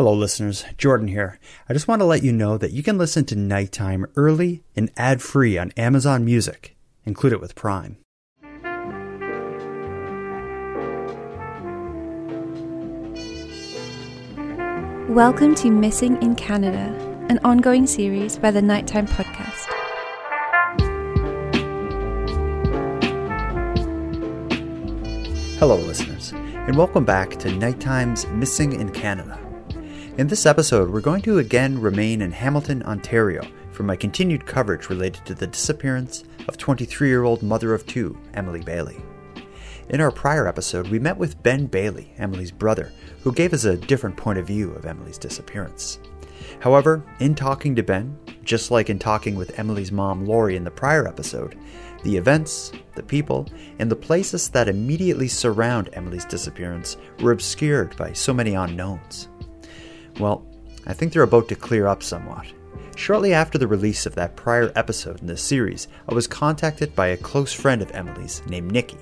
Hello, listeners. Jordan here. I just want to let you know that you can listen to Nighttime early and ad free on Amazon Music. Include it with Prime. Welcome to Missing in Canada, an ongoing series by the Nighttime Podcast. Hello, listeners, and welcome back to Nighttime's Missing in Canada. In this episode, we're going to again remain in Hamilton, Ontario, for my continued coverage related to the disappearance of 23 year old mother of two, Emily Bailey. In our prior episode, we met with Ben Bailey, Emily's brother, who gave us a different point of view of Emily's disappearance. However, in talking to Ben, just like in talking with Emily's mom Lori in the prior episode, the events, the people, and the places that immediately surround Emily's disappearance were obscured by so many unknowns. Well, I think they're about to clear up somewhat. Shortly after the release of that prior episode in this series, I was contacted by a close friend of Emily's named Nikki.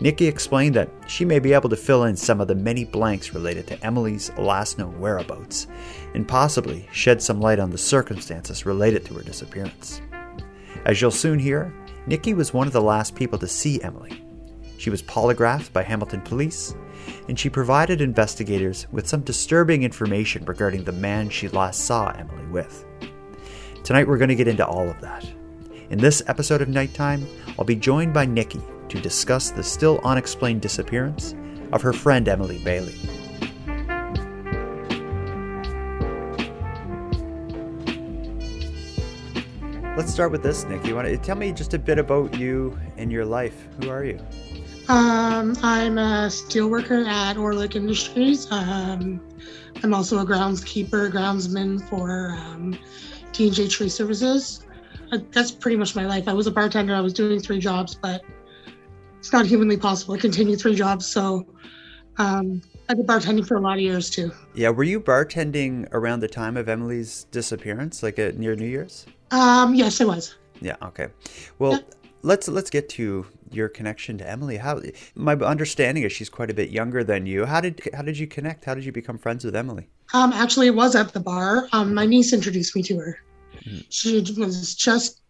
Nikki explained that she may be able to fill in some of the many blanks related to Emily's last known whereabouts, and possibly shed some light on the circumstances related to her disappearance. As you'll soon hear, Nikki was one of the last people to see Emily. She was polygraphed by Hamilton police, and she provided investigators with some disturbing information regarding the man she last saw Emily with. Tonight we're going to get into all of that. In this episode of Nighttime, I'll be joined by Nikki to discuss the still unexplained disappearance of her friend Emily Bailey. Let's start with this, Nick. You want to tell me just a bit about you and your life? Who are you? Um, I'm a steelworker at Orlick Industries. Um, I'm also a groundskeeper, groundsman for um, TJ Tree Services. Uh, that's pretty much my life. I was a bartender. I was doing three jobs, but it's not humanly possible to continue three jobs. So um, I did bartending for a lot of years too. Yeah, were you bartending around the time of Emily's disappearance, like at near New Year's? Um, yes, I was. Yeah. Okay. Well, Yeah. let's let's get to your connection to Emily. How my understanding is she's quite a bit younger than you. How did how did you connect? How did you become friends with Emily? Um, actually, it was at the bar. Um, my niece introduced me to her. Mhm. She was just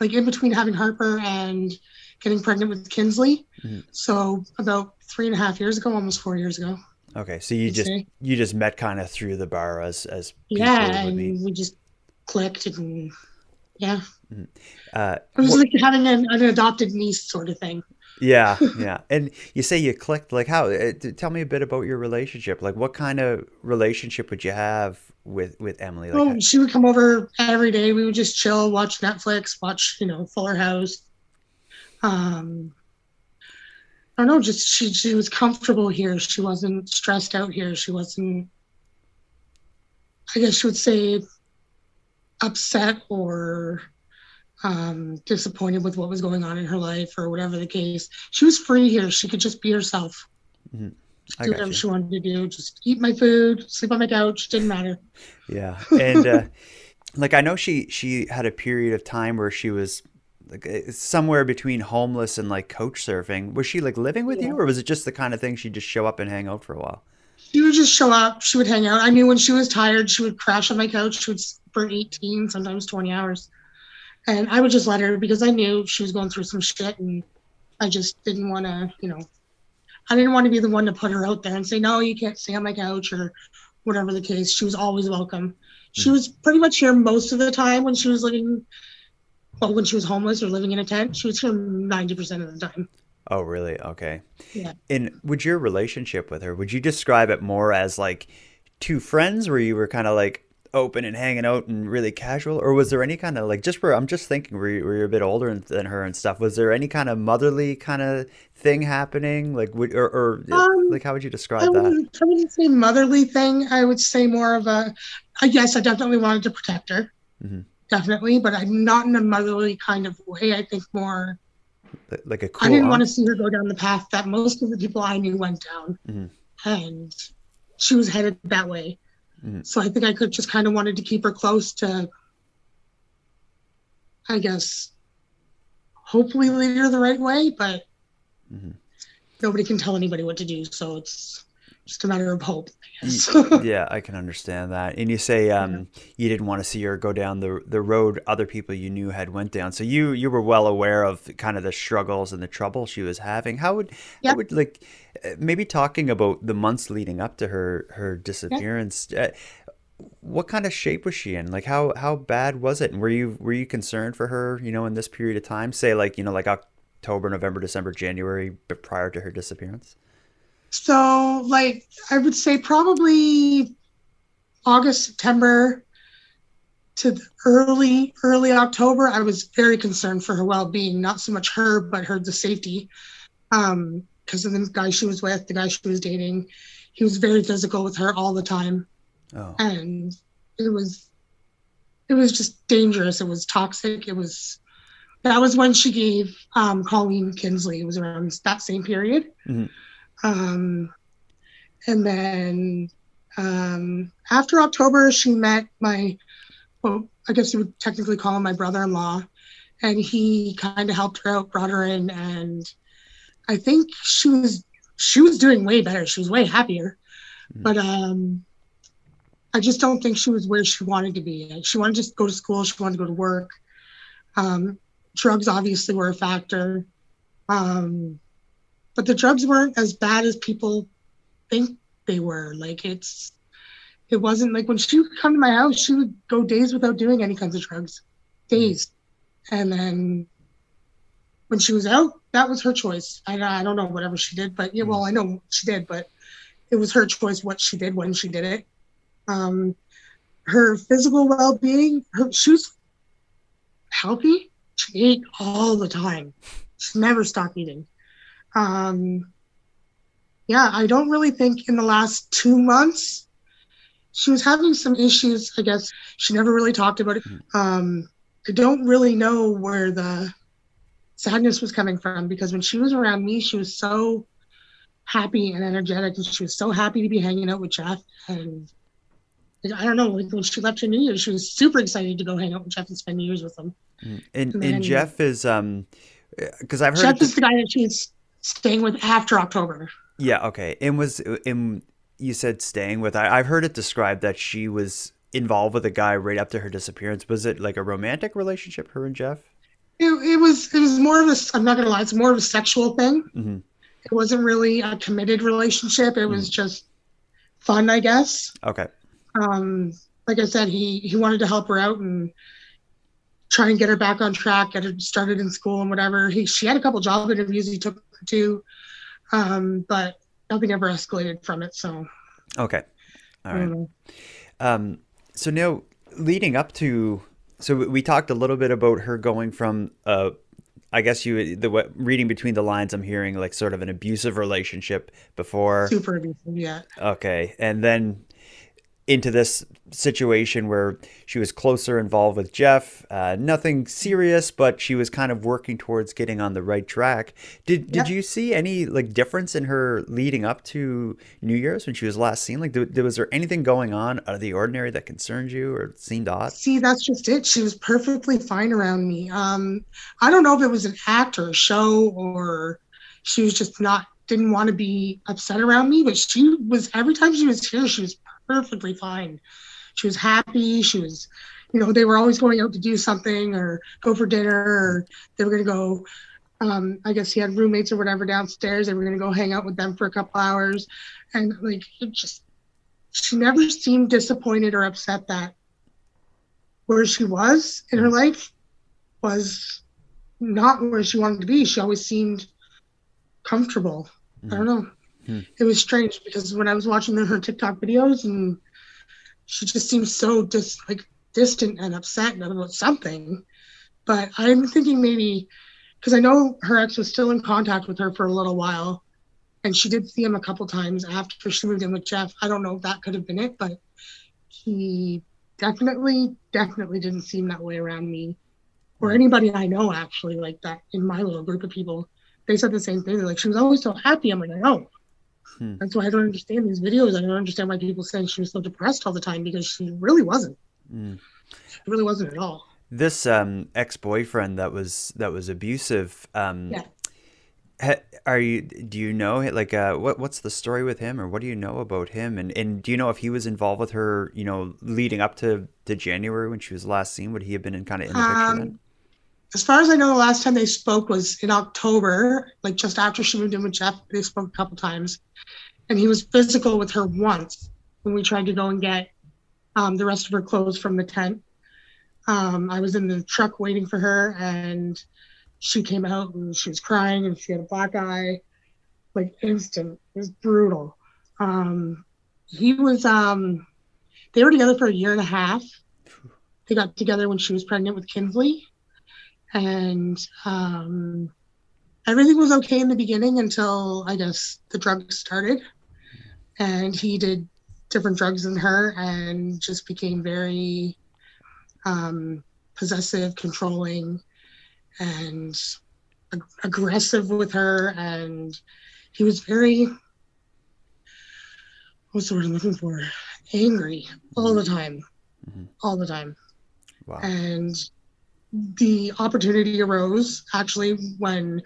like in between having Harper and getting pregnant with Kinsley. Mhm. So about three and a half years ago, almost four years ago. Okay, so you I'd just say. you just met kind of through the bar as as people Yeah, and we just clicked and yeah, Uh, it was like having an, an adopted niece sort of thing. yeah, yeah. And you say you clicked. Like how? Uh, tell me a bit about your relationship. Like what kind of relationship would you have with with Emily? Like, Oh, how- she would come over every day. We would just chill, watch Netflix, watch you know Fuller House. Um, I don't know. Just she she was comfortable here. She wasn't stressed out here. She wasn't. I guess you would say upset or um, disappointed with what was going on in her life or whatever the case. She was free here. She could just be herself. Mhm. I do whatever you. she wanted to do. Just eat my food, sleep on my couch. Didn't matter. Yeah, and uh, like I know she she had a period of time where she was like uh, somewhere between homeless and like couch surfing. Was she like living with you, or was it just the kind of thing she'd just show up and hang out for a while? She would just show up. She would hang out. I knew when she was tired, she would crash on my couch. She would for 18, sometimes 20 hours. And I would just let her because I knew she was going through some shit. And I just didn't want to, you know, I didn't want to be the one to put her out there and say, no, you can't stay on my couch or whatever the case. She was always welcome. She Mhm. was pretty much here most of the time when she was living, well, when she was homeless or living in a tent. She was here 90% of the time. Oh, really? Okay. Yeah. And would your relationship with her, would you describe it more as like two friends where you were kind of like open and hanging out and really casual? Or was there any kind of like, just where I'm just thinking where, you, you're a bit older than her and stuff, was there any kind of motherly kind of thing happening? Like, would, or, or Um, like, how would you I describe that? wouldn't, I wouldn't say motherly thing. I would say more of a, I guess I definitely wanted to protect her. Mhm. Definitely, but I'm not in a motherly kind of way. I think more, Like a cool I didn't aunt? want to see her go down the path that most of the people I knew went down. Mhm. And she was headed that way. Mhm. So I think I could just kind of wanted to keep her close to, I guess, hopefully lead her the right way, but Mhm. nobody can tell anybody what to do. So it's just a matter of hope. I guess. yeah, I can understand that. And you say um, you didn't want to see her go down the the road other people you knew had went down. So you you were well aware of kind of the struggles and the trouble she was having. How would Yeah. how would like maybe talking about the months leading up to her her disappearance? Uh, what kind of shape was she in? Like how how bad was it? And were you were you concerned for her? You know, in this period of time, say like you know like October, November, December, January, but prior to her disappearance. So, like, I would say probably August, September to early, early October, I was very concerned for her well being, not so much her, but her, the safety. Um, because of the guy she was with, the guy she was dating, he was very physical with her all the time. Oh, And it was, it was just dangerous. It was toxic. It was, that was when she gave um, Colleen Kinsley. It was around that same period. Mhm. Um, and then um, after October, she met my, well, I guess you would technically call him my brother-in-law, and he kind of helped her out, brought her in, and I think she was she was doing way better. She was way happier, Mhm. but um, I just don't think she was where she wanted to be. Like, She wanted to just go to school. She wanted to go to work. Um, drugs obviously were a factor. Um, but the drugs weren't as bad as people think they were. Like it's, it wasn't like when she would come to my house, she would go days without doing any kinds of drugs, days, and then when she was out, that was her choice. I, I don't know whatever she did, but yeah, well, I know she did, but it was her choice what she did when she did it. Um, her physical well-being, her she was healthy. She ate all the time. She never stopped eating. Um, yeah, I don't really think in the last two months she was having some issues. I guess she never really talked about it. Um, I don't really know where the sadness was coming from because when she was around me, she was so happy and energetic, and she was so happy to be hanging out with Jeff. And I don't know, like when she left for New Year's, she was super excited to go hang out with Jeff and spend New Year's with him. Mm. and Man. and Jeff is um, because I've heard Jeff is the guy that she's staying with after October. Yeah, okay. And was and you said staying with I, I've heard it described that she was involved with a guy right to her disappearance. Was it like a romantic relationship, her and Jeff? It, it was it was more of a I'm not gonna lie, it's more of a sexual thing. hmm It wasn't really a committed relationship. It was just fun, I guess. Okay. Um, like I said, he he wanted to help her out and try and get her back on track, get her started in school and whatever. He she had a couple job interviews he took her to, um, but nothing ever escalated from it. So Okay. All right. know. Um, so now, leading up to, so we- talked a little bit about her going from, uh, I guess you the what, reading between the lines, I'm hearing like sort of an abusive relationship before, super abusive. Yeah. okay, and then into this situation where she was closer involved with Jeff. Uh, nothing serious, but she was kind of working towards getting on the right track. Did did Yeah. you see any like difference in her leading up to New Year's when she was last seen? Like, th- was there anything going on out of the ordinary that concerned you or seemed odd? See, that's just it. She was perfectly fine around me. Um, I don't know if it was an act or a show or she was just not didn't want to be upset around me, but she was every time she was here, she was perfectly fine. She was happy. She was, you know, they were always going out to do something or go for dinner or they were gonna go. Um, I guess he had roommates or whatever downstairs. They were gonna go hang out with them for a couple hours, and like it just, she never seemed disappointed or upset that where she was in her life was not where she wanted to be. She always seemed comfortable. I don't know. Hmm. It was strange because when I was watching her TikTok videos and she just seemed so just like distant and upset about something. But I'm thinking maybe because I know her ex was still in contact with her for a little while and she did see him a couple times after she moved in with Jeff. I don't know if that could have been it, but he definitely, definitely didn't seem that way around me or anybody I know actually like that in my little group of people. They said the same thing. They're like, she was always so happy. I'm like, I know. Hmm. That's why I don't understand these videos. I don't understand why people saying she was so depressed all the time because she really wasn't. Mm. She really wasn't at all. This um, ex-boyfriend that was that was abusive. Um, Yeah. are you? Do you know like uh, what what's the story with him, or what do you know about him? And and do you know if he was involved with her? You know, leading up to to January when she was last seen, would he have been in kind of in the picture Um, then? As far as I know, the last time they spoke was in October, like just after she moved in with Jeff. They spoke a couple times, and he was physical with her once when we tried to go and get um, the rest of her clothes from the tent. Um, I was in the truck waiting for her, and she came out and she was crying and she had a black eye, like instant. It was brutal. Um, he was. Um, they were together for a year and a half. They got together when she was pregnant with Kinsley and um, everything was okay in the beginning until I guess the drugs started, and he did different drugs than her and just became very um, possessive, controlling, and ag- aggressive with her, and he was very what's the word I'm looking for? Angry all the time, Mhm. all the time Wow. and the opportunity arose actually when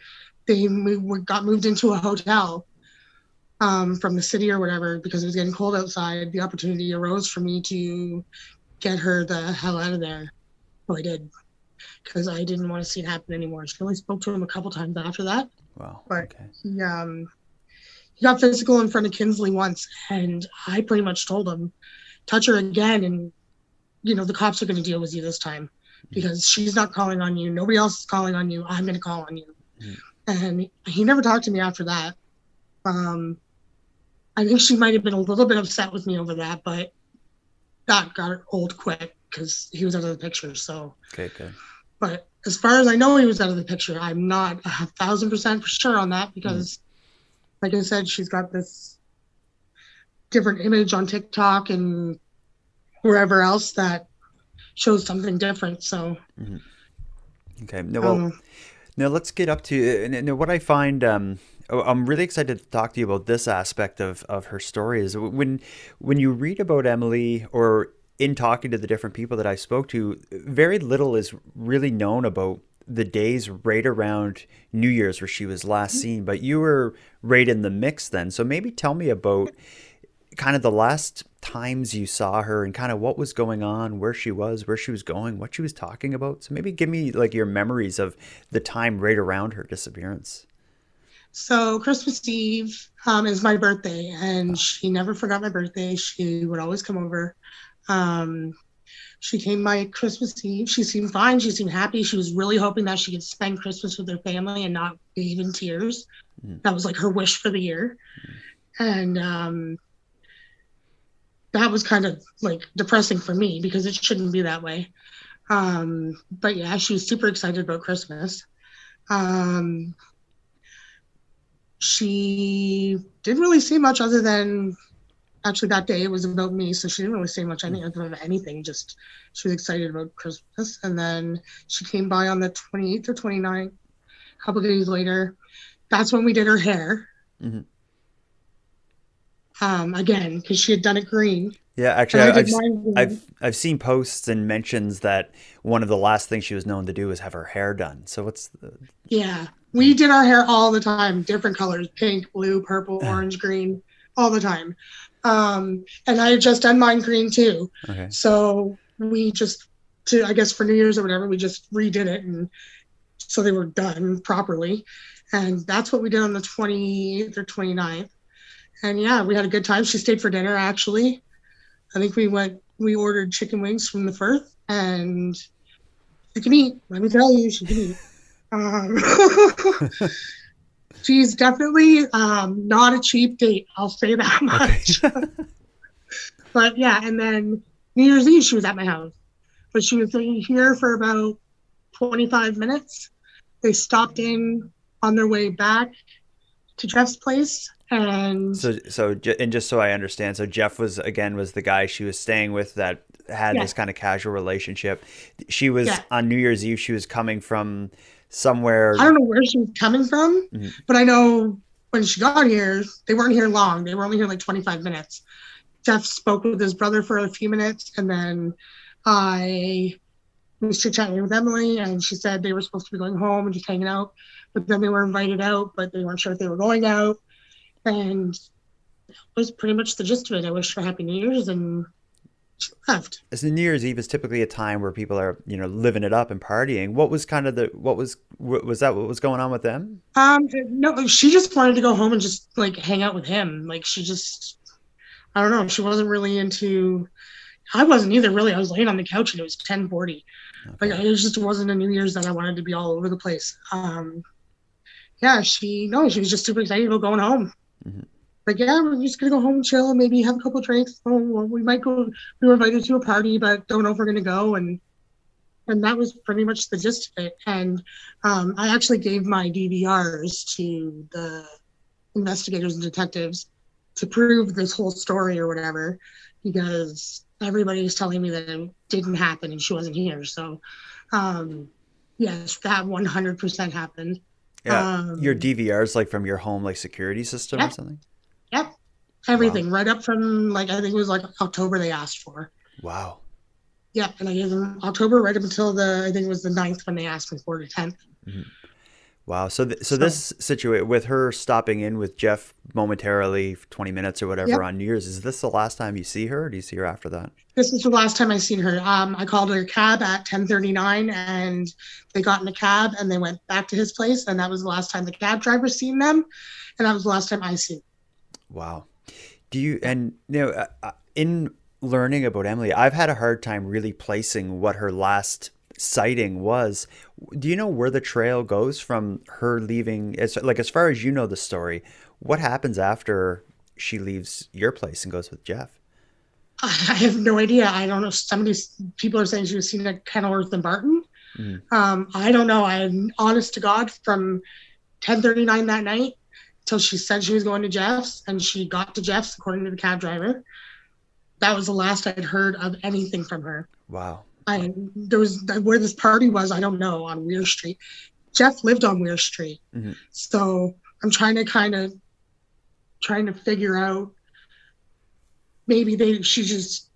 they moved, got moved into a hotel um, from the city or whatever because it was getting cold outside. The opportunity arose for me to get her the hell out of there. So I did because I didn't want to see it happen anymore. She only spoke to him a couple times after that. Wow. but- Okay. He um, he got physical in front of Kinsley once, and I pretty much told him, touch her again, and you know the cops are going to deal with you this time because she's not calling on you. Nobody else is calling on you. I'm going to call on you. Mhm. And he never talked to me after that. Um, I think she might have been a little bit upset with me over that, but that got old quick because he was out of the picture. So, Okay. Good. but as far as I know, he was out of the picture. I'm not a thousand percent for sure on that because, like I said, she's got this different image on TikTok and wherever else that shows something different. So, mm-hmm. Okay. No, well, don't. Now let's get up to uh, and, and what I find. Um, oh, I'm really excited to talk to you about this aspect of of her story. Is when when you read about Emily or in talking to the different people that I spoke to, very little is really known about the days right around New Year's where she was last mm-hmm. seen. But you were right in the mix then, so maybe tell me about kind of the last times you saw her and kind of what was going on, where she was, where she was going, what she was talking about. So maybe give me like your memories of the time right around her disappearance. So Christmas Eve um, is my birthday, and she never forgot my birthday. She would always come over. Um, she came by Christmas Eve. She seemed fine. She seemed happy. She was really hoping that she could spend Christmas with her family and not be in tears. Mm. That was like her wish for the year, and um, that was kind of like depressing for me because it shouldn't be that way. Um, but yeah, she was super excited about Christmas. Um, she didn't really say much other than actually that day it was about me so she didn't really say much any of anything just she was excited about christmas and then she came by on the 28th or 29th a couple days later that's when we did her hair Mhm. Um again because she had done it green Yeah, actually, I I've. I've I've seen posts and mentions that one of the last things she was known to do was have her hair done. So what's the, Yeah, we did our hair all the time, different colors, pink, blue, purple, orange, green, all the time. Um, and I had just done mine green too. okay? So we just, to I guess for New Year's or whatever, we just redid it, and so they were done properly. And that's what we did on the 28th or 29th. And yeah, we had a good time. She stayed for dinner actually. I think we went, we ordered chicken wings from the Firth, and she can eat. Let me tell you, she can eat. Um, she's definitely um, not a cheap date. I'll say that much. but yeah, and then New Year's Eve, she was at my house, but she was sitting here for about 25 minutes. They stopped in on their way back to Jeff's place, and So so and just so I understand, so Jeff was again was the guy she was staying with that had Yeah. this kind of casual relationship. She was Yeah. on New Year's Eve. She was coming from somewhere. I don't know where she was coming from, Mhm. but I know when she got here, they weren't here long. They were only here like 25 minutes. Jeff spoke with his brother for a few minutes, and then I was chit chatting with Emily, and she said they were supposed to be going home and just hanging out, but then they were invited out, but they weren't sure if they were going out, and that was pretty much the gist of it. I wished her happy New Year's, and she left. As the New Year's Eve is typically a time where people are, you know, living it up and partying. What was kind of the what was was that what was going on with them? Um, no, she just wanted to go home and just like hang out with him. Like she just, I don't know, she wasn't really into. I wasn't either. Really, I was laying on the couch and it was ten forty. Like it just wasn't a New Year's that I wanted to be all over the place. Um, yeah, she no, she was just super excited about going home. Mhm. Like, yeah, we're just gonna go home, chill, maybe have a couple drinks. Oh, we might go. We were invited to a party, but don't know if we're gonna go. And and that was pretty much the gist of it. And um, I actually gave my DVRs to the investigators and detectives to prove this whole story or whatever, because everybody's telling me that it didn't happen and she wasn't here. So, um, yes, that 100% happened. Yeah, Um, your DVRs like from your home like security system or something. Yep. Everything right up from like, I think it was like October they asked for. Wow. Yeah. And I gave them October right up until the, I think it was the 9th when they asked me for the 10th. Wow. So, th- so So- this situation with her stopping in with Jeff momentarily, 20 minutes or whatever Yep. on New Year's, is this the last time you see her? Or do you see her after that? This is the last time I seen her. Um, I called her a cab at 10:39, and they got in a cab and they went back to his place, and that was the last time the cab driver seen them, and that was the last time I seen. Wow. Do you, and you know, uh, uh, in learning about Emily, I've had a hard time really placing what her last sighting was. Do you know where the trail goes from her leaving? As, like, as far as you know the story, what happens after she leaves your place and goes with Jeff? I have no idea. I don't know. Somebody, people are saying she was seen at Kenilworth and Barton. Mhm. Um, I don't know. I, honest to God, from 10:39 that night till she said she was going to Jeff's, and she got to Jeff's according to the cab driver. That was the last I'd heard of anything from her. Wow. I there was where this party was. I don't know on Weir Street. Jeff lived on Weir Street, Mhm. so I'm trying to kind of trying to figure out. Maybe they she just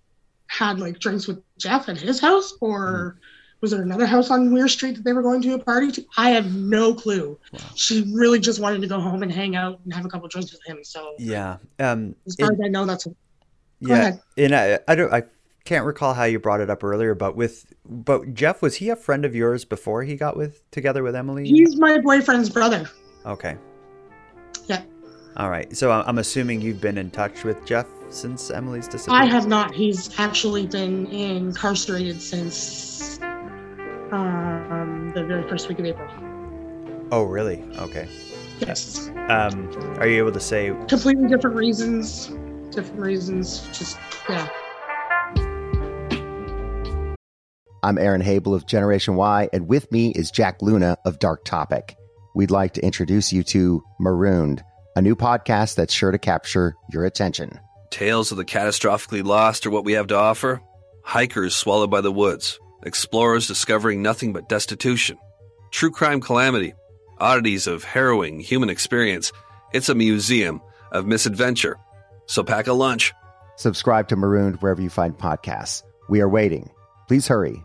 had like drinks with Jeff at his house, or was there another house on Weir Street that they were going to a party to? I have no clue. Wow. She really just wanted to go home and hang out and have a couple drinks with him. So Yeah. Um, as far it- as I know, that's yeah. ahead. And I, I don't, I can't recall how you brought it up earlier, but with, but Jeff, was he a friend of yours before he got with, together with Emily? he's my boyfriend's brother. Okay. Yeah. All right. So I'm I'm assuming you've been in touch with Jeff since Emily's decision. I have not. He's actually been incarcerated since um, the very first week of April. Oh, really? Okay. Yes. Um, are you able to say? Completely different reasons. Different reasons. Just, yeah. I'm Aaron Habel of Generation Why, and with me is Jack Luna of Dark Topic. We'd like to introduce you to Marooned, a new podcast that's sure to capture your attention. Tales of the catastrophically lost are what we have to offer. Hikers swallowed by the woods. Explorers discovering nothing but destitution. True crime calamity. Oddities of harrowing human experience. It's a museum of misadventure. So pack a lunch. Subscribe to Marooned wherever you find podcasts. We are waiting. Please hurry.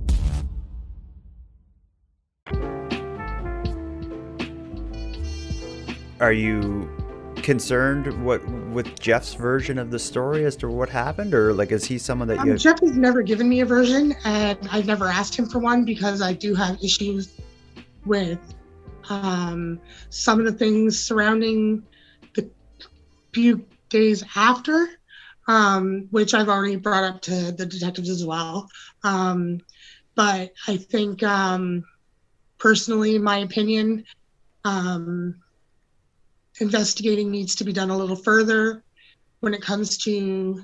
Are you concerned what with Jeff's version of the story as to what happened, or like is he someone that you? Um, Jeff has never given me a version, and I've never asked him for one because I do have issues with um, some of the things surrounding the few days after, um, which I've already brought up to the detectives as well. Um, but I think, um, personally, in my opinion, um, investigating needs to be done a little further when it comes to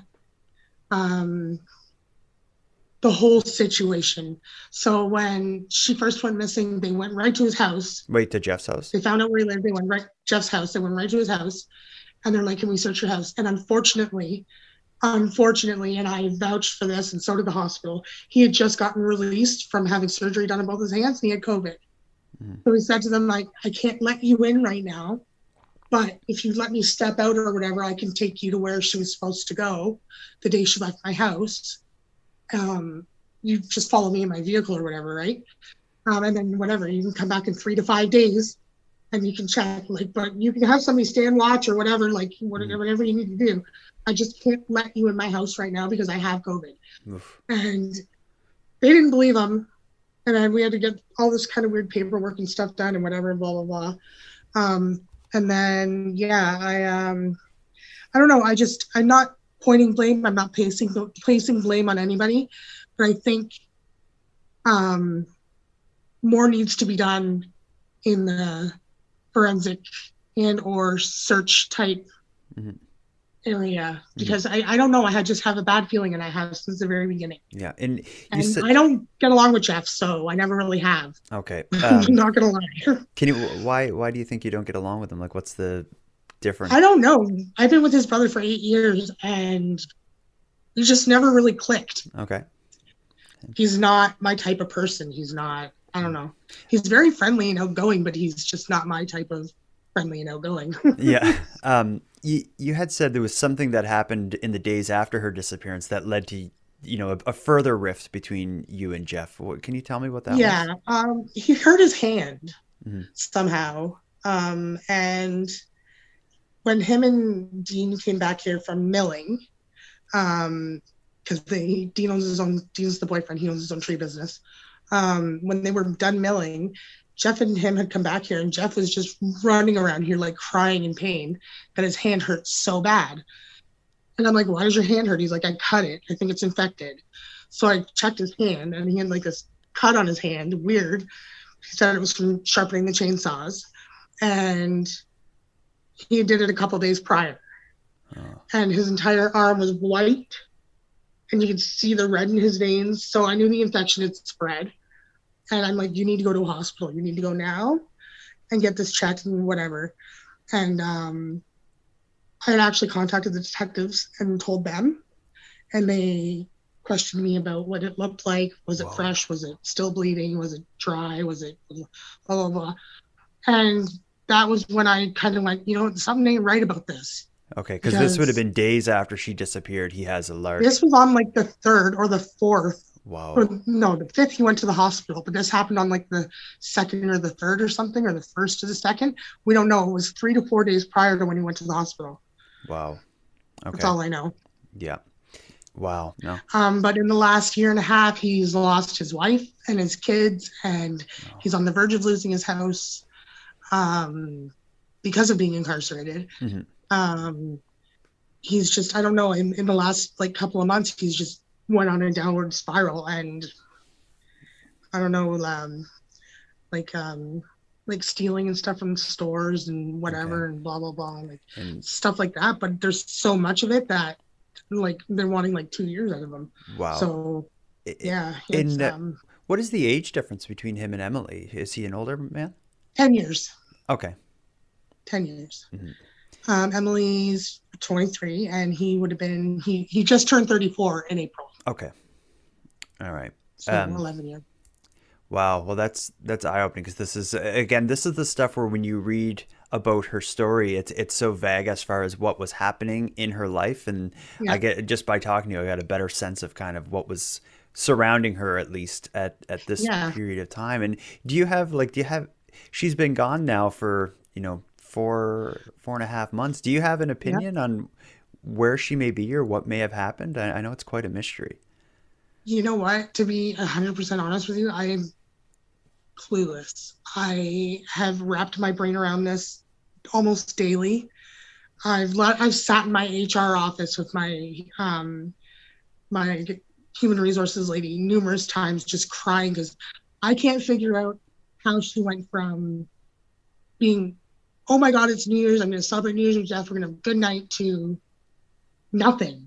um, the whole situation. So when she first went missing, they went right to his house. Wait to Jeff's house. They found out where he lived. They went right Jeff's house. They went right to his house, and they're like, "Can we search your house?" And unfortunately, unfortunately, and I vouched for this, and so did the hospital. He had just gotten released from having surgery done on both his hands, and he had COVID. Mhm. So he said to them, like, "I can't let you in right now." But if you let me step out or whatever, I can take you to where she was supposed to go the day she left my house. Um, you just follow me in my vehicle or whatever, right? Um, and then whatever, you can come back in three to five days and you can check. Like, but you can have somebody stand watch or whatever, like whatever, whatever you need to do. I just can't let you in my house right now because I have COVID. Oof. And they didn't believe him. And then we had to get all this kind of weird paperwork and stuff done and whatever, blah blah blah. Um, and then yeah, I um, I don't know. I just I'm not pointing blame. I'm not placing placing blame on anybody, but I think um, more needs to be done in the forensic and or search type Mhm. Area because I, I don't know. I had just have a bad feeling and I have since the very beginning. Yeah, and And said I don't get along with Jeff, so I never really have. okay. I'm Um, not gonna lie. can you? Why? Why do you think you don't get along with him? Like, what's the difference? I don't know. I've been with his brother for eight years and we just never really clicked. Okay. He's not my type of person. He's not, I don't know. He's very friendly and outgoing, but he's just not my type of friendly and outgoing. yeah. Um, you, you had said there was something that happened in the days after her disappearance that led to, you know, a, a further rift between you and Jeff. What, can you tell me what that yeah. was? Um, he hurt his hand Mhm. somehow. Um, and when him and Dean came back here from milling, um, because they Dean owns his own Dean's the boyfriend, he owns his own tree business. Um, when they were done milling, Jeff and him had come back here, and Jeff was just running around here like crying in pain that his hand hurt so bad. And I'm like, why does your hand hurt? He's like, I cut it. I think it's infected. So I checked his hand, and he had like this cut on his hand. Weird. He said it was from sharpening the chainsaws, and he did it a couple days prior. Oh, And his entire arm was white, and you could see the red in his veins. So I knew the infection had spread. And I'm like, you need to go to a hospital. You need to go now and get this checked and whatever. And um, I had actually contacted the detectives and told them, and they questioned me about what it looked like. Was it Wow. fresh? Was it still bleeding? Was it dry? Was it blah blah blah? And that was when I kind of went, you know, something ain't right about this. okay. Because this would have been days after she disappeared. He has a large. This was on like the third or the fourth wow. or no, the fifth he went to the hospital, but this happened on like the second or the third or something, or the first to the second. We don't know. It was three to four days prior to when he went to the hospital. Wow. That's all I know. Yeah. Wow. No. Um, but in the last year and a half, he's lost his wife and his kids, and he's on the verge of losing his house um, because of being incarcerated. Mhm. Um, he's just, I don't know, in, in the last like couple of months, he's just went on a downward spiral, and I don't know, um, like um, like stealing and stuff from stores and whatever, and blah blah blah, like And stuff like that. But there's so much of it that like they're wanting like two years out of him. wow. So yeah, in, it's, uh, um, what is the age difference between him and Emily? Is he an older man? ten years. Okay. 10 years. Mhm. Um, Emily's 23, and he would have been, he, he just turned 34 in April. Okay. All right. So Um, 11 years. Wow. Well, that's that's eye opening because this is again this is the stuff where when you read about her story, it's it's so vague as far as what was happening in her life, and Yeah. I get just by talking to you, I got a better sense of kind of what was surrounding her at least at at this Yeah. period of time. And do you have like do you have? She's been gone now for you know four four and a half months. Do you have an opinion on where she may be or what may have happened? I, I know it's quite a mystery. You know what? To be 100% honest with you, I am clueless. I have wrapped my brain around this almost daily. I've let, I've sat in my HR office with my um my human resources lady numerous times just crying because I can't figure out how she went from being oh my god it's New Year's I'm going to celebrate New Year's with Jeff we're going to have a good night to nothing.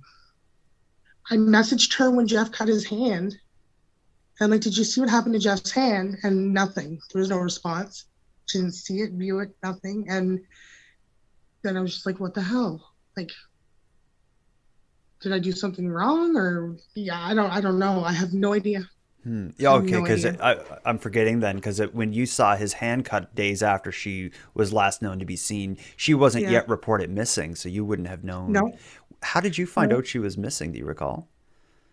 I messaged her when Jeff cut his hand. And like, did you see what happened to Jeff's hand? And nothing. There was no response. She didn't see it, view it, nothing. And then I was just like, what the hell? Like, did I do something wrong? Or yeah, I don't, I don't know. I have no idea. Hmm. Yeah, okay, no because idea. I'm forgetting then because when you saw his hand cut days after she was last known to be seen, she wasn't Yeah. yet reported missing, so you wouldn't have known. No. How did you find out she was missing? Do you recall?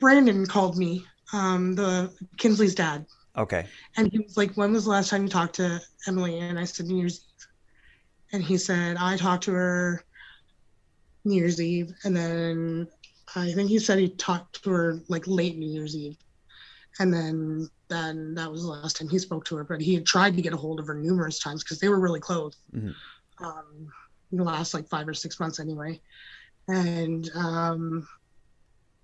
Brandon called me, um, the Kinsley's dad. Okay. And he was like, When was the last time you talked to Emily? And I said, New Year's Eve. And he said, I talked to her New Year's Eve. And then I think he said he talked to her like late New Year's Eve. And then then that was the last time he spoke to her. But he had tried to get a hold of her numerous times because they were really close. Mhm. Um, in the last like five or six months anyway. And um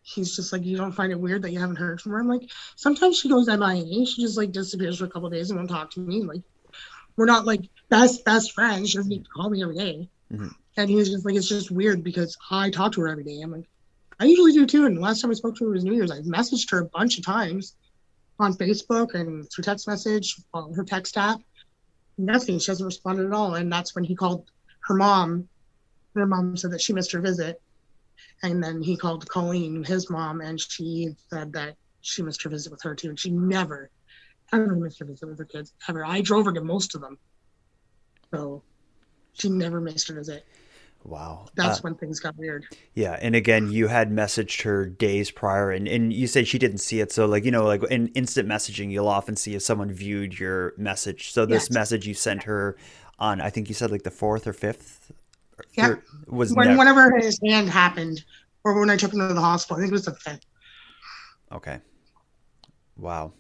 he's just like, You don't find it weird that you haven't heard from her? I'm like, sometimes she goes MIA. She just like disappears for a couple of days and won't talk to me. Like, we're not like best best friends. She doesn't need to call me every day. Mhm. And he was just like, it's just weird because I talk to her every day. I'm like, I usually do too. And the last time I spoke to her was New Year's. I messaged her a bunch of times on Facebook and through text message, on her text app. Nothing. She hasn't responded at all. And that's when he called her mom. Her mom said that she missed her visit. And then he called Colleen, his mom, and she said that she missed her visit with her too. And she never, ever missed her visit with her kids, ever. I drove her to most of them. So she never missed her visit. Wow. That's Uh, when things got weird. yeah, and again, you had messaged her days prior, and, and you said she didn't see it. So, like you know, like in instant messaging, you'll often see if someone viewed your message. So this Yes. message you sent her on, I think you said like the fourth or fifth. Yeah. was When, never- whenever his hand happened, or when I took him to the hospital, I think it was the fifth. Okay. Wow.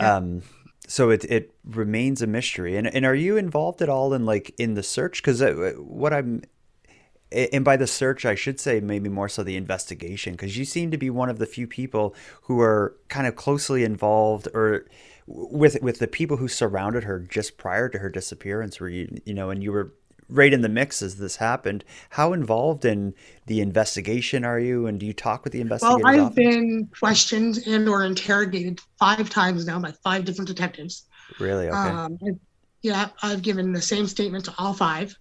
Yeah. Um, so it it remains a mystery. And and are you involved at all in like in the search? Because what I'm and by the search, I should say maybe more so the investigation, because you seem to be one of the few people who are kind of closely involved or with with the people who surrounded her just prior to her disappearance. Where you you know, and you were right in the mix as this happened. How involved in the investigation are you? And do you talk with the Well, investigators? I've often? been questioned and or interrogated five times now by five different detectives. Really? Okay. Um, yeah, I've given the same statement to all five.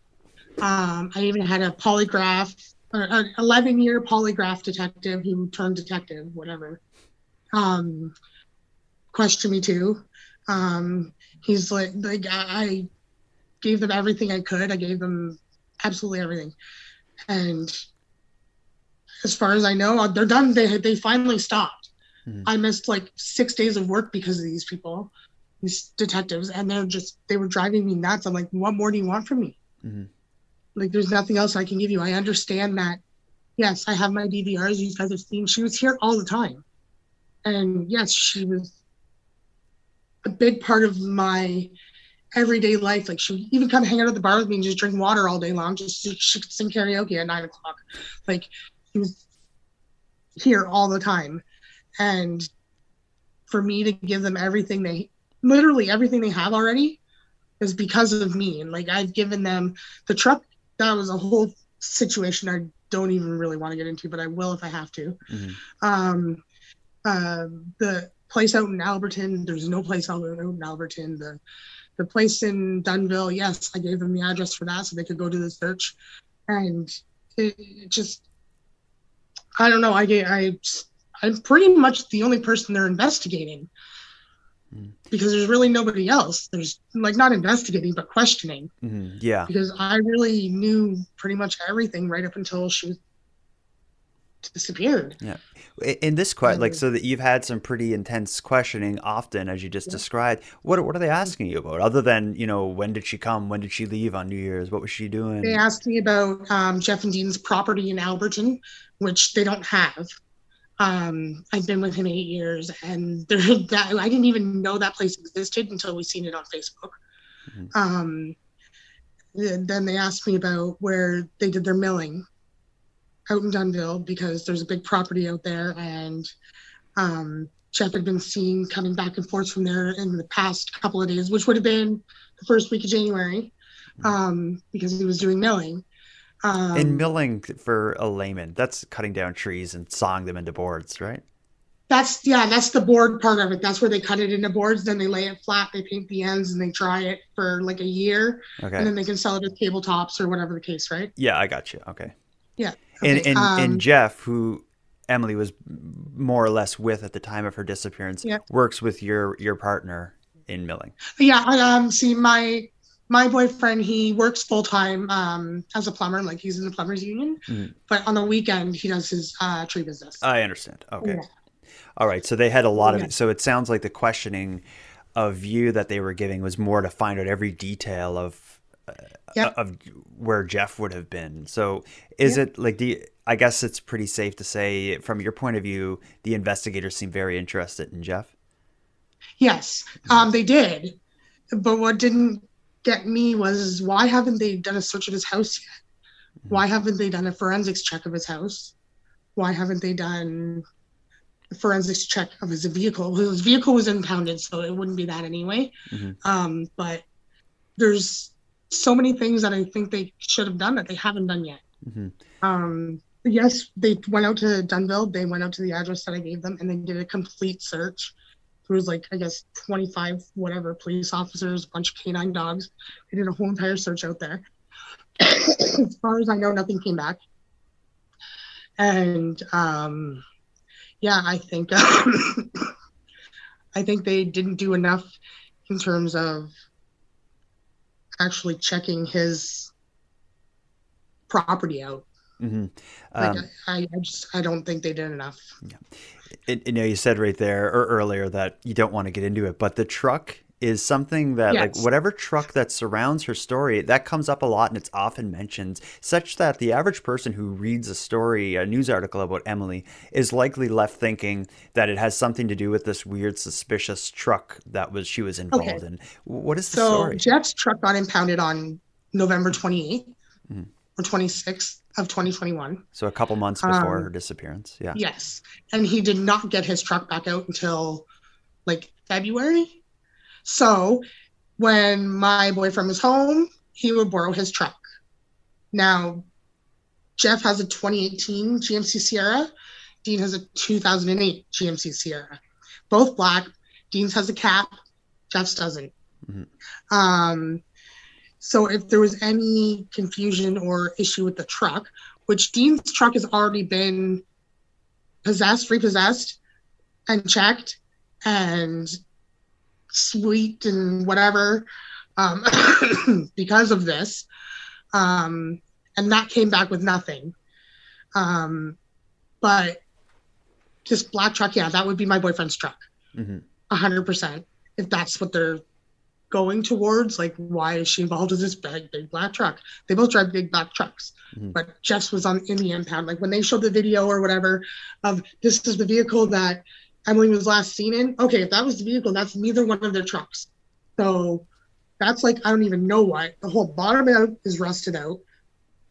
Um, I even had a polygraph, an 11 year polygraph detective who turned detective, whatever, um, question me too. Um, he's like, like I gave them everything I could. I gave them absolutely everything. And as far as I know, they're done. They they finally stopped. Mhm. I missed like six days of work because of these people these detectives and they're just they were driving me nuts i'm like what more do you want from me Mhm. like there's nothing else i can give you i understand that yes i have my dvrs you guys have seen she was here all the time and yes she was a big part of my everyday life. Like she would even come hang out at the bar with me and just drink water all day long just so she could sing karaoke at nine o'clock. Like she was here all the time. And for me to give them everything they literally everything they have already is because of me. And like i've given them the truck. That was a whole situation i don't even really want to get into but i will if i have to. Mhm. um uh, the place out in alberton there's no place out in alberton. The the place in dunnville yes i gave them the address for that so they could go do the search and it, it just i don't know i i i'm pretty much the only person they're investigating Mm. because there's really nobody else there's like not investigating but questioning Mhm. Yeah. because i really knew pretty much everything right up until she disappeared Yeah. In this quite like Um, so that you've had some pretty intense questioning often, as you just described. What what are they asking you about, other than you know when did she come, when did she leave on New Year's, what was she doing? They asked me about um, Jeff and Dean's property in Alberton, which they don't have. Um, I've been with him eight years, and there, that, I didn't even know that place existed until we seen it on Facebook. Mhm. Um, then they asked me about where they did their milling out in Dunnville because there's a big property out there, and um, Jeff had been seen coming back and forth from there in the past couple of days, which would have been the first week of January um, because he was doing milling. Um, in milling for a layman, that's cutting down trees and sawing them into boards, right? That's yeah, that's the board part of it. That's where they cut it into boards. Then they lay it flat. They paint the ends and they dry it for like a year, Okay. and then they can sell it as tabletops or whatever the case, right? yeah, I got you. Okay. Yeah. And Okay, and, um, and Jeff, who Emily was more or less with at the time of her disappearance, Yeah. works with your your partner in milling. Yeah, um, see, my my boyfriend, he works full time um as a plumber, like he's in the plumbers union, Mhm. but on the weekend he does his uh tree business. I understand. Okay. Yeah. All right. So they had a lot of Yeah. it. So it sounds like the questioning of you that they were giving was more to find out every detail of uh, Yep. of where Jeff would have been. So is it like the I guess it's pretty safe to say from your point of view the investigators seem very interested in Jeff. Yes, um, they did, but what didn't get me was why haven't they done a search of his house yet? Why haven't they done a forensics check of his house? Why haven't they done a forensics check of his vehicle? His vehicle was impounded, so it wouldn't be that anyway. Mhm. Um, but there's so many things that I think they should have done that they haven't done yet. Mhm. Um, yes, they went out to Dunnville. They went out to the address that I gave them, and they did a complete search. There was like I guess 25 whatever police officers, a bunch of canine dogs. They did a whole entire search out there. as far as I know, nothing came back. And um, yeah, I think I think they didn't do enough in terms of actually checking his property out. hmm Like Um, I, I just I don't think they did enough. it, you know, you said right there or earlier that you don't want to get into it, but the truck is something that, like, whatever truck that surrounds her story, that comes up a lot and it's often mentioned, such that the average person who reads a story, a news article about Emily, is likely left thinking that it has something to do with this weird, suspicious truck that was she was involved in. What is the So story? Jeff's truck got impounded on November 28th Mhm. or 26th of 2021. So a couple months before um, her disappearance. Yeah. Yes, and he did not get his truck back out until like February. So when my boyfriend was home, he would borrow his truck. Now, Jeff has a 2018 GMC Sierra. Dean has a 2008 GMC Sierra. Both black. Dean's has a cap. Jeff's doesn't. Mhm. Um, so if there was any confusion or issue with the truck, which Dean's truck has already been possessed, repossessed, and checked, and sweet and whatever, um, because of this, um, and that came back with nothing. Um, but this black truck, yeah, that would be my boyfriend's truck, hmm a hundred percent. If that's what they're going towards, like, why is she involved with this big, big black truck? They both drive big black trucks, Mhm. but Jeff's was on in the impound. Like when they showed the video or whatever of this is the vehicle that Emily was last seen in. Okay, if that was the vehicle, that's neither one of their trucks. So that's like I don't even know why. the whole bottom out is rusted out.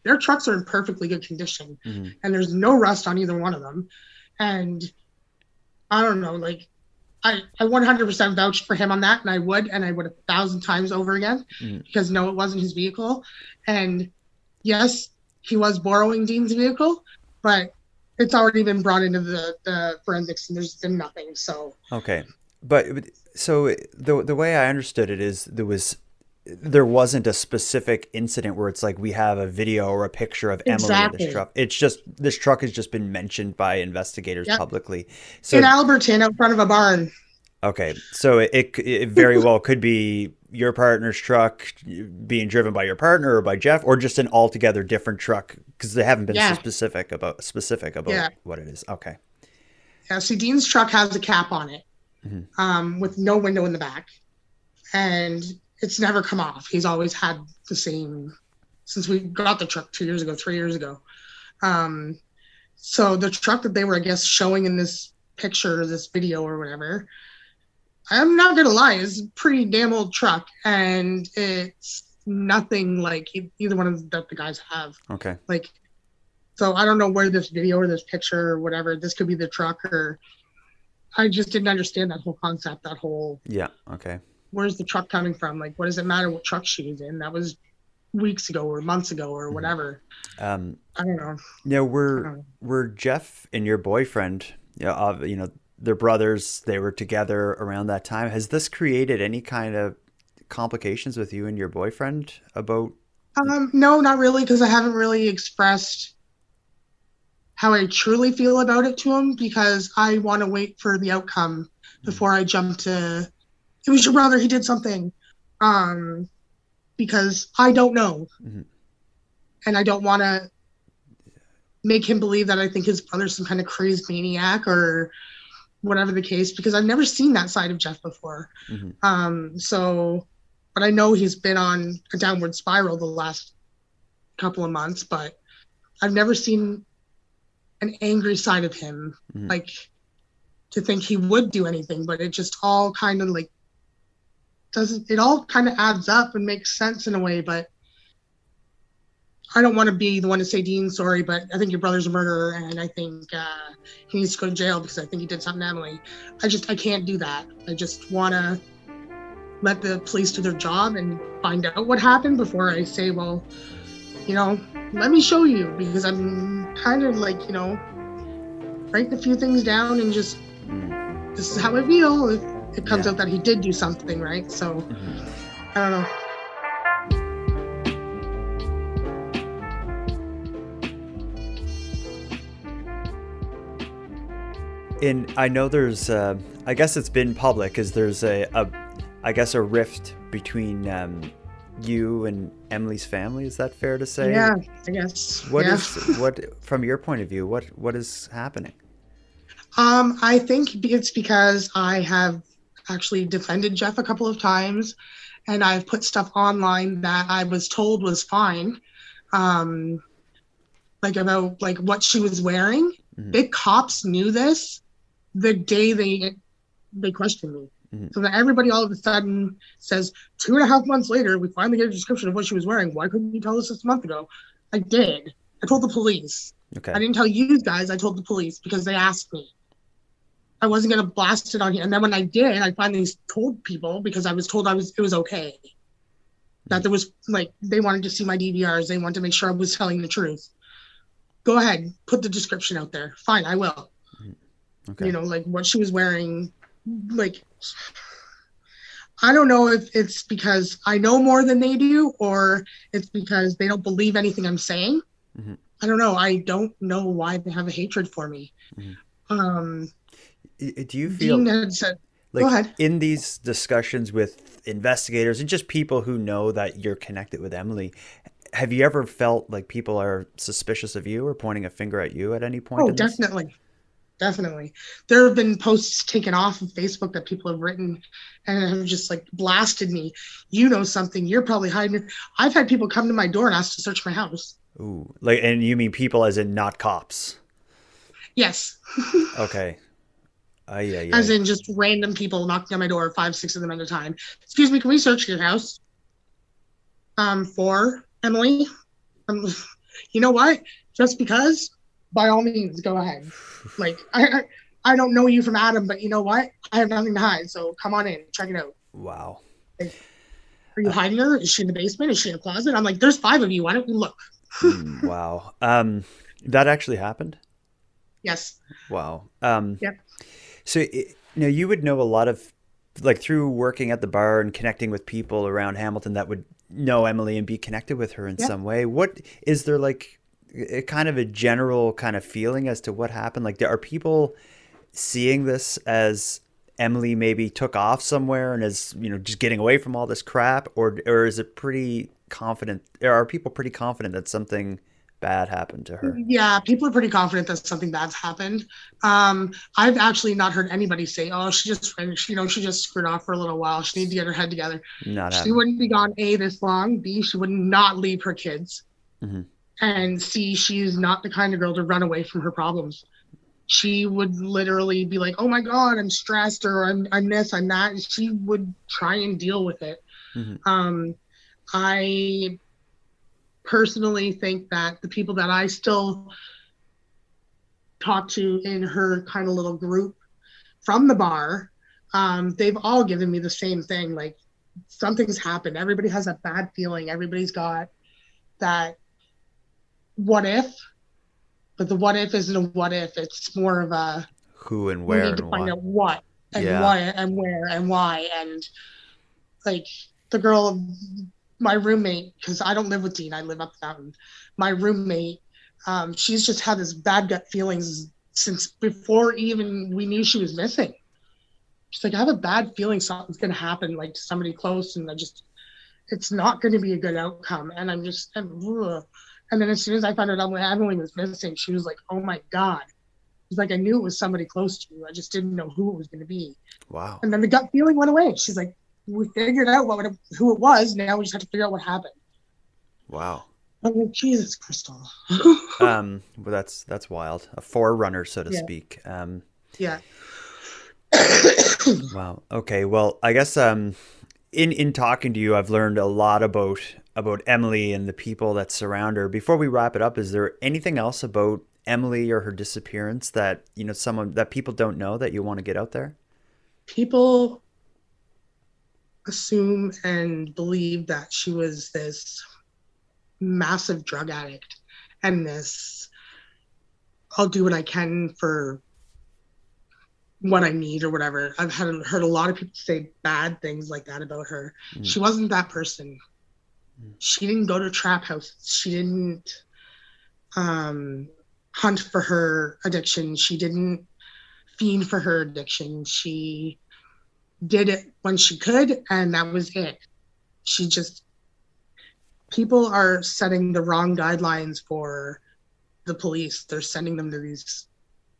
Their trucks are in perfectly good condition, hmm and there's no rust on either one of them. And I don't know, like I, I 100% vouched for him on that, and I would, and I would a thousand times over again, Mhm. because no, it wasn't his vehicle. And yes, he was borrowing Dean's vehicle, but it's already been brought into the, the forensics, and there's been nothing. So Okay, but so the the way I understood it is there was there wasn't a specific incident where it's like we have a video or a picture of Emily in Exactly. this truck. It's just this truck has just been mentioned by investigators Yep. publicly. So in Alberton, out front of a barn. okay, so it, it it very well could be your partner's truck being driven by your partner or by Jeff, or just an altogether different truck because they haven't been Yeah. so specific about specific about Yeah. what it is. Okay, Yeah, see, Dean's truck has a cap on it, Mhm. um, with no window in the back, and it's never come off. He's always had the same since we got the truck two years ago, three years ago. Um, so the truck that they were, I guess, showing in this picture, or this video, or whatever, I'm not gonna lie, it's a pretty damn old truck, and it's nothing like either one of the, that the guys have. okay, Like, so I don't know where this video or this picture or whatever. This could be the truck, or I just didn't understand that whole concept. That whole yeah, okay. where's the truck coming from? Like, what does it matter what truck she was in? That was weeks ago or months ago or whatever. Um, I don't know. now I were know. were Jeff and your boyfriend, you know, uh, you know, they're brothers. They were together around that time. Has this created any kind of complications with you and your boyfriend about? Um, no, not really, because I haven't really expressed how I truly feel about it to him because I want to wait for the outcome before I jump to it was your brother, he did something. Um because I don't know. Mhm. And I don't want to make him believe that I think his brother's some kind of crazed maniac or whatever the case because I've never seen that side of Jeff before. Mhm. Um so but I know he's been on a downward spiral the last couple of months, but I've never seen an angry side of him, Mhm. like to think he would do anything, but it just all kind of like doesn't it all kind of adds up and makes sense in a way, but I don't want to be the one to say Dean sorry, but I think your brother's a murderer and I think uh, he needs to go to jail because I think he did something to Emily. I just I can't do that. I just wanna let the police do their job and find out what happened before I say, well, you know, let me show you because I'm kind of like, you know, writing a few things down and just this is how I feel. It, it comes Yeah. out that he did do something, right? So mhm. I don't know. And I know there's, uh, I guess it's been public, is there's a, a, I guess a rift between um, you and Emily's family. Is that fair to say? Yeah, I guess. What yeah. is what from your point of view? What what is happening? Um, I think it's because I have actually defended Jeff a couple of times, and I've put stuff online that I was told was fine, um, like about like what she was wearing. Mhm. The cops knew this the day they they questioned me. Mhm. So that everybody all of a sudden says two and a half months later, we finally get a description of what she was wearing. Why couldn't you tell us this a month ago? I did. I told the police. Okay. I didn't tell you guys. I told the police because they asked me. I wasn't gonna blast it on here, and then when I did, I finally told people because I was told I was it was okay. That there was like they wanted to see my DVRs. They wanted to make sure I was telling the truth. Go ahead, put the description out there. Fine, I will. Okay. You know, like what she was wearing. Like, I don't know if it's because I know more than they do, or it's because they don't believe anything I'm saying. Mhm. I don't know. I don't know why they have a hatred for me. Mhm. Um, Do you feel said, like in these discussions with investigators and just people who know that you're connected with Emily? Have you ever felt like people are suspicious of you or pointing a finger at you at any point? "Oh, in this? Definitely, definitely." There have been posts taken off of Facebook that people have written and have just like blasted me. You know something? You're probably hiding. I've had people come to my door and ask to search my house. Ooh, like, and you mean people as in not cops? Yes, Okay. Ay, yeah. as in just random people knocking on my door, five, six of them at a time. Excuse me, can we search your house? Um, for Emily. Um, you know what? Just because, by all means, go ahead. Like I, I, don't know you from Adam, but you know what? I have nothing to hide, so come on in, check it out. Wow. Are you hiding her? Is she in the basement? Is she in a closet? I'm like, there's five of you. Why don't you look? Mm, wow. Um, that actually happened. Yes. Wow. Um, Yep. So, i- you know, you would know a lot of, like, through working at the bar and connecting with people around Hamilton that would know Emily and be connected with her in Yep. some way. What is there like, a kind of a general kind of feeling as to what happened? Like, are people seeing this as Emily maybe took off somewhere and is, you know, just getting away from all this crap, or or is it pretty confident? Are people pretty confident that something bad happened to her? Yeah, people are pretty confident that something bad's happened. Um, I've actually not heard anybody say, "Oh, she just, you know, she just screwed off for a little while. She needs to get her head together." Not She happening. wouldn't be gone a this long. B she would not leave her kids. Mhm. And see she's not the kind of girl to run away from her problems. She would literally be like, "Oh my god, I'm stressed," or "I'm I'm this, I'm that." And she would try and deal with it. Mhm. Um, I personally think that the people that I still talk to in her kind of little group from the bar, um, they've all given me the same thing. Like something's happened. Everybody has a bad feeling. Everybody's got that what if, but the what if isn't a what if. It's more of a who and where we need to and find why. out what and Yeah. why and where and why and like the girl my roommate because i don't live with dean i live up the mountain my roommate um, she's just had this bad gut feelings since before even we knew she was missing she's like i have a bad feeling something's going to happen like to somebody close and i just it's not going to be a good outcome and i'm just and, ugh. And then as soon as i found out Emily, was missing she was like oh my god She's like, I knew it was somebody close to you. I just didn't know who it was going to be. Wow. And then the gut feeling went away. She's like, we figured out what it, who it was. Now we just have to figure out what happened. Wow. I'm like, Jesus, Crystal. Um, well, that's that's wild. A forerunner, so to Yeah. speak. Um, yeah. wow. Okay. Well, I guess um, in in talking to you, I've learned a lot about about Emily and the people that surround her. Before we wrap it up, is there anything else about Emily or her disappearance that you know someone that people don't know that you want to get out there? People assume and believe that she was this massive drug addict and this I'll do what I can for what I need or whatever. I've had heard a lot of people say bad things like that about her. Mm. She wasn't that person. She didn't go to trap houses. She didn't um, hunt for her addiction. She didn't fiend for her addiction. She did it when she could, and that was it. She just people are setting the wrong guidelines for the police. They're sending them to these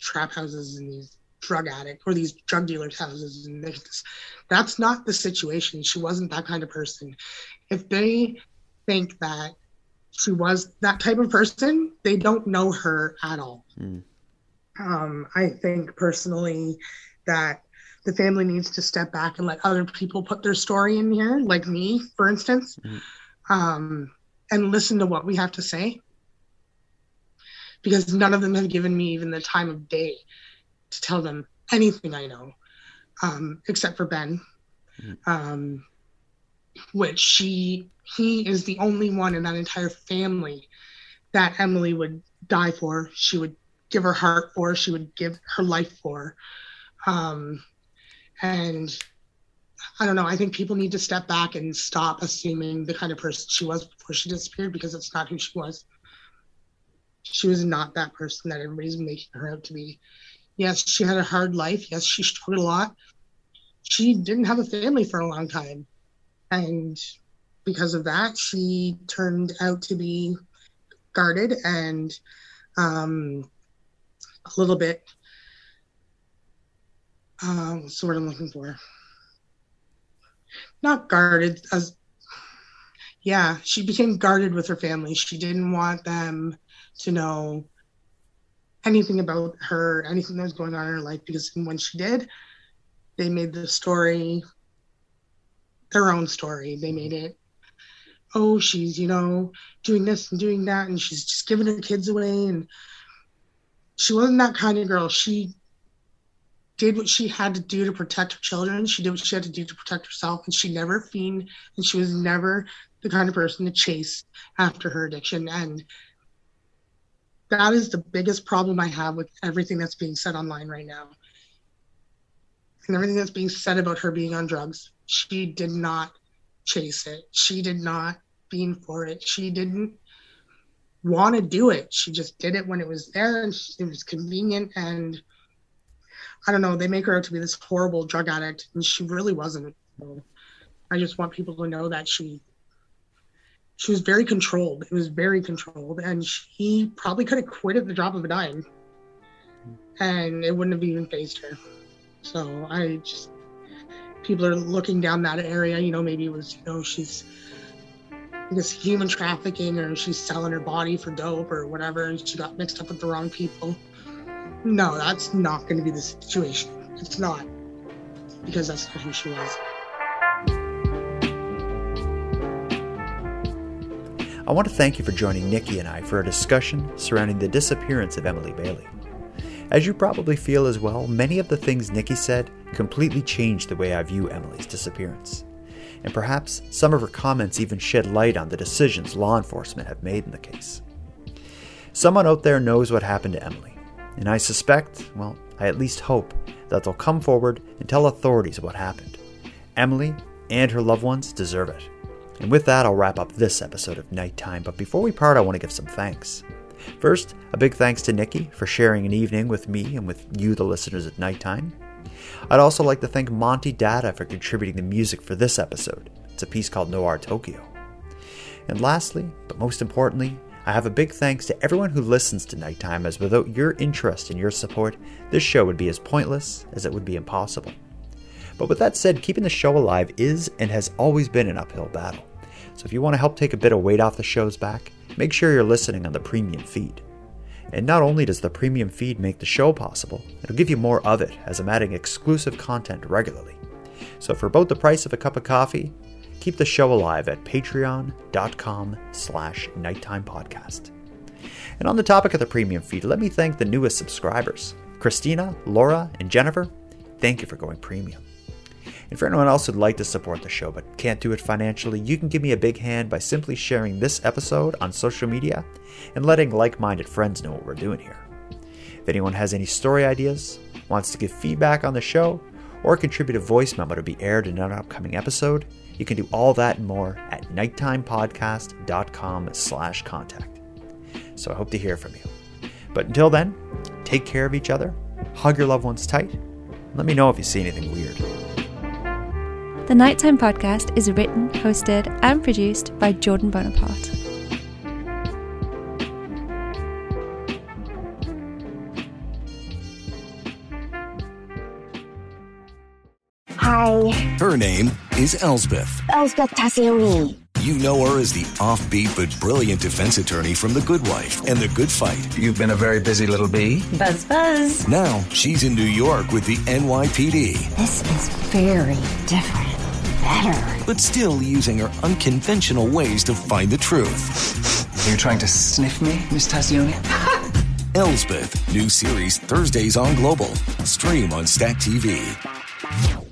trap houses and these drug addict or these drug dealers' houses, and that's not the situation. She wasn't that kind of person. If they think that she was that type of person, they don't know her at all. Mm. Um, I think personally that the family needs to step back and let other people put their story in here, like me, for instance, Mhm. um, and listen to what we have to say. Because none of them have given me even the time of day to tell them anything I know, um, except for Ben, Mhm. Which she he is the only one in that entire family that Emily would die for. She would give her heart for. She would give her life for. Um, and I don't know. I think people need to step back and stop assuming the kind of person she was before she disappeared because it's not who she was. She was not that person that everybody's making her out to be. Yes, she had a hard life. Yes, she struggled a lot. She didn't have a family for a long time. And because of that, she turned out to be guarded and um, a little bit uh, what's the word I'm looking for? Not guarded as yeah, she became guarded with her family. She didn't want them to know anything about her, anything that was going on in her life, because when she did, they made the story their own story. They made it, oh, she's, you know, doing this and doing that, and she's just giving her kids away. And she wasn't that kind of girl. She did what she had to do to protect her children. She did what she had to do to protect herself, and she never fiend, and she was never the kind of person to chase after her addiction. And that is the biggest problem I have with everything that's being said online right now. And everything that's being said about her being on drugs. She did not chase it. She did not fiend for it. She didn't want to do it. She just did it when it was there and it was convenient. And I don't know, they make her out to be this horrible drug addict, and she really wasn't. So I just want people to know that she she was very controlled. It was very controlled, and she probably could have quit at the drop of a dime, and it wouldn't have even phased her. So I just people are looking down that area. You know, maybe it was you know she's guess human trafficking or she's selling her body for dope or whatever, and she got mixed up with the wrong people. No, that's not going to be the situation. It's not because that's not who she was. I want to thank you for joining Nikki and I for a discussion surrounding the disappearance of Emily Bailey. As you probably feel as well, many of the things Nikki said completely changed the way I view Emily's disappearance. and perhaps some of her comments even shed light on the decisions law enforcement have made in the case. Someone out there knows what happened to Emily, and I suspect, well, I at least hope, that they'll come forward and tell authorities what happened. Emily and her loved ones deserve it. And with that, I'll wrap up this episode of Nighttime. But before we part, I want to give some thanks. First, a big thanks to Nikki for sharing an evening with me and with you, the listeners, at nighttime. I'd also like to thank Monty Datta for contributing the music for this episode. It's a piece called Noir Tokyo. And lastly, but most importantly, I have a big thanks to everyone who listens to Nighttime, as without your interest and your support, this show would be as pointless as it would be impossible. But with that said, keeping the show alive is and has always been an uphill battle. So if you want to help take a bit of weight off the show's back, make sure you're listening on the premium feed. And not only does the premium feed make the show possible, it'll give you more of it as I'm adding exclusive content regularly. So for about the price of a cup of coffee, keep the show alive at patreon.com slash nighttime podcast. And on the topic of the premium feed, let me thank the newest subscribers. Christina, Laura, and Jennifer, thank you for going premium. And for anyone else who'd like to support the show but can't do it financially, you can give me a big hand by simply sharing this episode on social media and letting like minded friends know what we're doing here. If anyone has any story ideas, wants to give feedback on the show, or contribute a voice memo to be aired in an upcoming episode, you can do all that and more at nighttimepodcast.com slash contact. So I hope to hear from you. But until then, take care of each other, hug your loved ones tight, and let me know if you see anything weird. The Nighttime Podcast is written, hosted, and produced by Jordan Bonaparte. Hi, Her name is Elsbeth. Elspeth Tassioni. You know her as the offbeat but brilliant defense attorney from The Good Wife and The Good Fight. You've been a very busy little bee. Buzz buzz. Now she's in New York with the NYPD, This is very different. Better. but still using her unconventional ways to find the truth. You're trying to sniff me, Miss Tascioni? Elsbeth, new series Thursdays on Global. Stream on Stack TV.